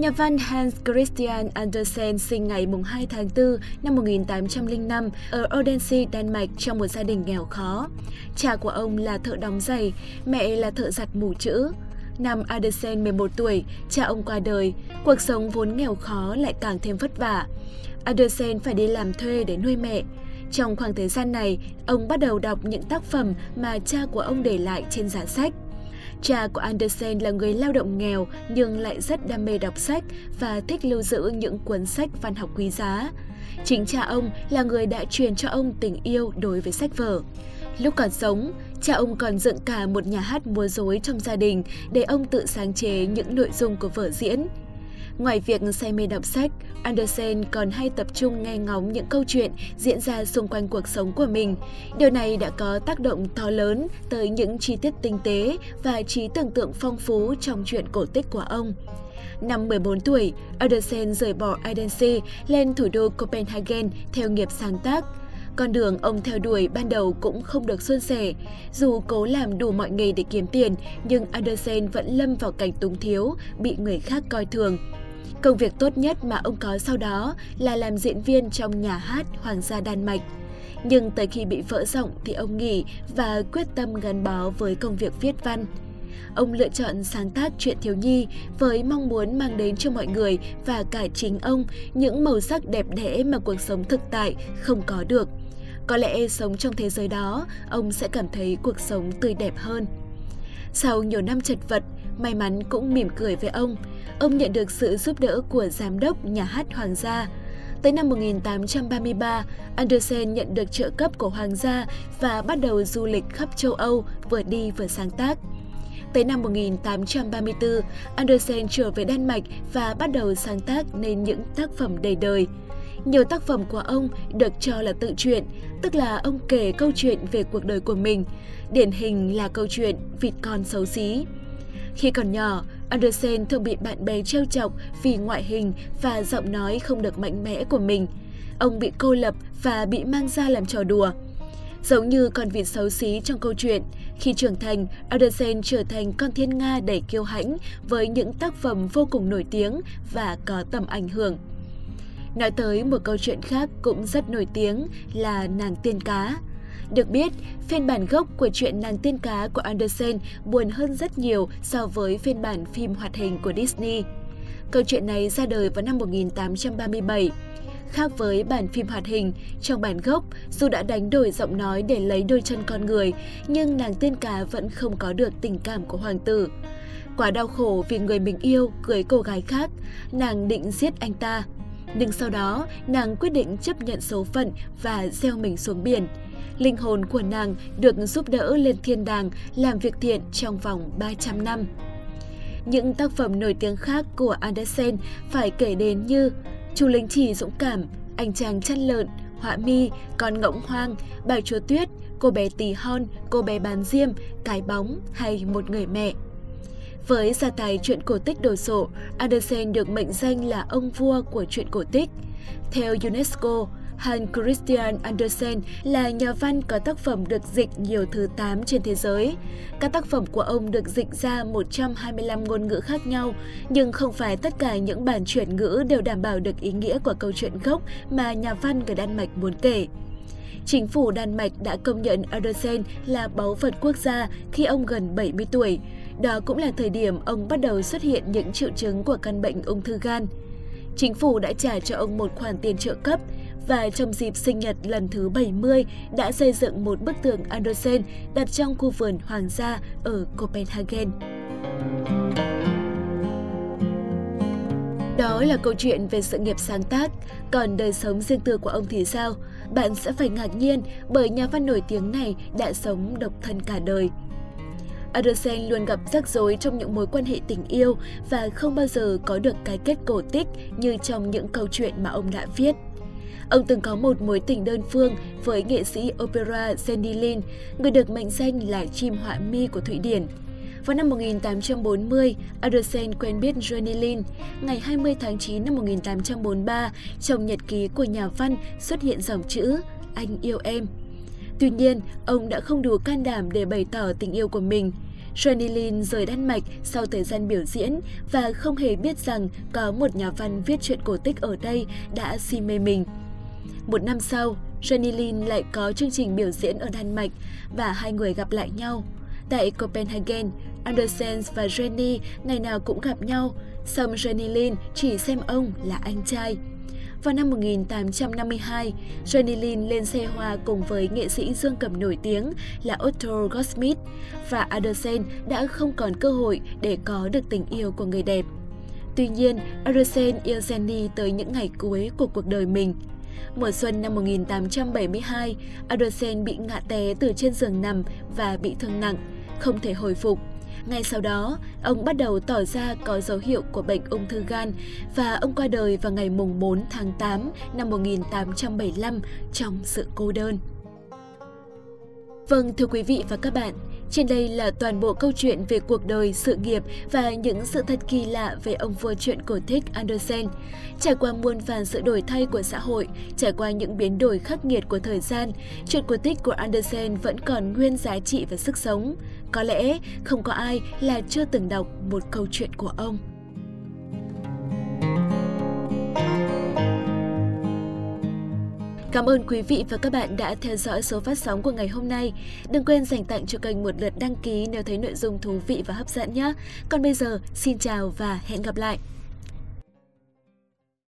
Nhà văn Hans Christian Andersen sinh ngày 2 tháng 4 năm 1805 ở Odense, Đan Mạch trong một gia đình nghèo khó. Cha của ông là thợ đóng giày, mẹ là thợ giặt mù chữ. Năm Andersen 11 tuổi, cha ông qua đời, cuộc sống vốn nghèo khó lại càng thêm vất vả. Andersen phải đi làm thuê để nuôi mẹ. Trong khoảng thời gian này, ông bắt đầu đọc những tác phẩm mà cha của ông để lại trên giá sách. Cha của Andersen là người lao động nghèo nhưng lại rất đam mê đọc sách và thích lưu giữ những cuốn sách văn học quý giá. Chính cha ông là người đã truyền cho ông tình yêu đối với sách vở. Lúc còn sống, cha ông còn dựng cả một nhà hát múa rối trong gia đình để ông tự sáng chế những nội dung của vở diễn. Ngoài việc say mê đọc sách, Andersen còn hay tập trung nghe ngóng những câu chuyện diễn ra xung quanh cuộc sống của mình. Điều này đã có tác động to lớn tới những chi tiết tinh tế và trí tưởng tượng phong phú trong chuyện cổ tích của ông. Năm 14 tuổi, Andersen rời bỏ Odense lên thủ đô Copenhagen theo nghiệp sáng tác. Con đường ông theo đuổi ban đầu cũng không được suôn sẻ. Dù cố làm đủ mọi nghề để kiếm tiền, nhưng Andersen vẫn lâm vào cảnh túng thiếu, bị người khác coi thường. Công việc tốt nhất mà ông có sau đó là làm diễn viên trong nhà hát Hoàng gia Đan Mạch. Nhưng tới khi bị vỡ rộng thì ông nghỉ và quyết tâm gắn bó với công việc viết văn. Ông lựa chọn sáng tác chuyện thiếu nhi với mong muốn mang đến cho mọi người và cả chính ông những màu sắc đẹp đẽ mà cuộc sống thực tại không có được. Có lẽ sống trong thế giới đó, ông sẽ cảm thấy cuộc sống tươi đẹp hơn. Sau nhiều năm chật vật, may mắn cũng mỉm cười với ông. Ông nhận được sự giúp đỡ của giám đốc nhà hát Hoàng gia. Tới năm 1833, Andersen nhận được trợ cấp của Hoàng gia và bắt đầu du lịch khắp châu Âu, vừa đi vừa sáng tác. Tới năm 1834, Andersen trở về Đan Mạch và bắt đầu sáng tác nên những tác phẩm đầy đời. Nhiều tác phẩm của ông được cho là tự truyện, tức là ông kể câu chuyện về cuộc đời của mình. Điển hình là câu chuyện Vịt con xấu xí. Khi còn nhỏ, Andersen thường bị bạn bè trêu chọc vì ngoại hình và giọng nói không được mạnh mẽ của mình. Ông bị cô lập và bị mang ra làm trò đùa. Giống như con vịt xấu xí trong câu chuyện, khi trưởng thành, Andersen trở thành con thiên Nga đầy kiêu hãnh với những tác phẩm vô cùng nổi tiếng và có tầm ảnh hưởng. Nói tới một câu chuyện khác cũng rất nổi tiếng là Nàng Tiên Cá. Được biết, phiên bản gốc của chuyện Nàng Tiên Cá của Andersen buồn hơn rất nhiều so với phiên bản phim hoạt hình của Disney. Câu chuyện này ra đời vào năm 1837. Khác với bản phim hoạt hình, trong bản gốc, dù đã đánh đổi giọng nói để lấy đôi chân con người, nhưng nàng tiên cá vẫn không có được tình cảm của hoàng tử. Quá đau khổ vì người mình yêu cưới cô gái khác, nàng định giết anh ta. Nhưng sau đó, nàng quyết định chấp nhận số phận và gieo mình xuống biển. Linh hồn của nàng được giúp đỡ lên thiên đàng làm việc thiện trong vòng 300 năm. Những tác phẩm nổi tiếng khác của Andersen phải kể đến như Chú lính chỉ dũng cảm, anh chàng chăn lợn, họa mi, con ngỗng hoang, bà chúa tuyết, cô bé tỳ hon, cô bé bán diêm, cái bóng hay một người mẹ. Với gia tài truyện cổ tích đồ sộ, Andersen được mệnh danh là ông vua của truyện cổ tích. Theo UNESCO, Hans Christian Andersen là nhà văn có tác phẩm được dịch nhiều thứ 8 trên thế giới. Các tác phẩm của ông được dịch ra 125 ngôn ngữ khác nhau, nhưng không phải tất cả những bản chuyển ngữ đều đảm bảo được ý nghĩa của câu chuyện gốc mà nhà văn người Đan Mạch muốn kể. Chính phủ Đan Mạch đã công nhận Andersen là báu vật quốc gia khi ông gần 70 tuổi. Đó cũng là thời điểm ông bắt đầu xuất hiện những triệu chứng của căn bệnh ung thư gan. Chính phủ đã trả cho ông một khoản tiền trợ cấp và trong dịp sinh nhật lần thứ 70 đã xây dựng một bức tượng Andersen đặt trong khu vườn hoàng gia ở Copenhagen. Đó là câu chuyện về sự nghiệp sáng tác, còn đời sống riêng tư của ông thì sao? Bạn sẽ phải ngạc nhiên bởi nhà văn nổi tiếng này đã sống độc thân cả đời. Andersen luôn gặp rắc rối trong những mối quan hệ tình yêu và không bao giờ có được cái kết cổ tích như trong những câu chuyện mà ông đã viết. Ông từng có một mối tình đơn phương với nghệ sĩ opera Sandy Lin, người được mệnh danh là chim họa mi của Thụy Điển. Vào năm 1840, Andersen quen biết Jenny Lin. Ngày 20 tháng 9 năm 1843, trong nhật ký của nhà văn xuất hiện dòng chữ Anh yêu em. Tuy nhiên, ông đã không đủ can đảm để bày tỏ tình yêu của mình. Jenny Lin rời Đan Mạch sau thời gian biểu diễn và không hề biết rằng có một nhà văn viết truyện cổ tích ở đây đã si mê mình. Một năm sau, Jenny Lin lại có chương trình biểu diễn ở Đan Mạch và hai người gặp lại nhau. Tại Copenhagen, Andersen và Jenny ngày nào cũng gặp nhau, song Jenny Lin chỉ xem ông là anh trai. Vào năm 1852, Jenny Lin lên xe hoa cùng với nghệ sĩ dương cầm nổi tiếng là Otto Goldschmidt và Andersen đã không còn cơ hội để có được tình yêu của người đẹp. Tuy nhiên, Andersen yêu Jenny tới những ngày cuối của cuộc đời mình. Mùa xuân năm 1872, Andersen bị ngã té từ trên giường nằm và bị thương nặng, không thể hồi phục. Ngay sau đó, ông bắt đầu tỏ ra có dấu hiệu của bệnh ung thư gan và ông qua đời vào ngày 4 tháng 8 năm 1875 trong sự cô đơn. Vâng, thưa quý vị và các bạn, trên đây là toàn bộ câu chuyện về cuộc đời, sự nghiệp và những sự thật kỳ lạ về ông vua truyện cổ tích Andersen. Trải qua muôn vàn sự đổi thay của xã hội, trải qua những biến đổi khắc nghiệt của thời gian, truyện cổ tích của Andersen vẫn còn nguyên giá trị và sức sống. Có lẽ không có ai là chưa từng đọc một câu chuyện của ông. Cảm ơn quý vị và các bạn đã theo dõi số phát sóng của ngày hôm nay. Đừng quên dành tặng cho kênh một lượt đăng ký nếu thấy nội dung thú vị và hấp dẫn nhé. Còn bây giờ, xin chào và hẹn gặp lại!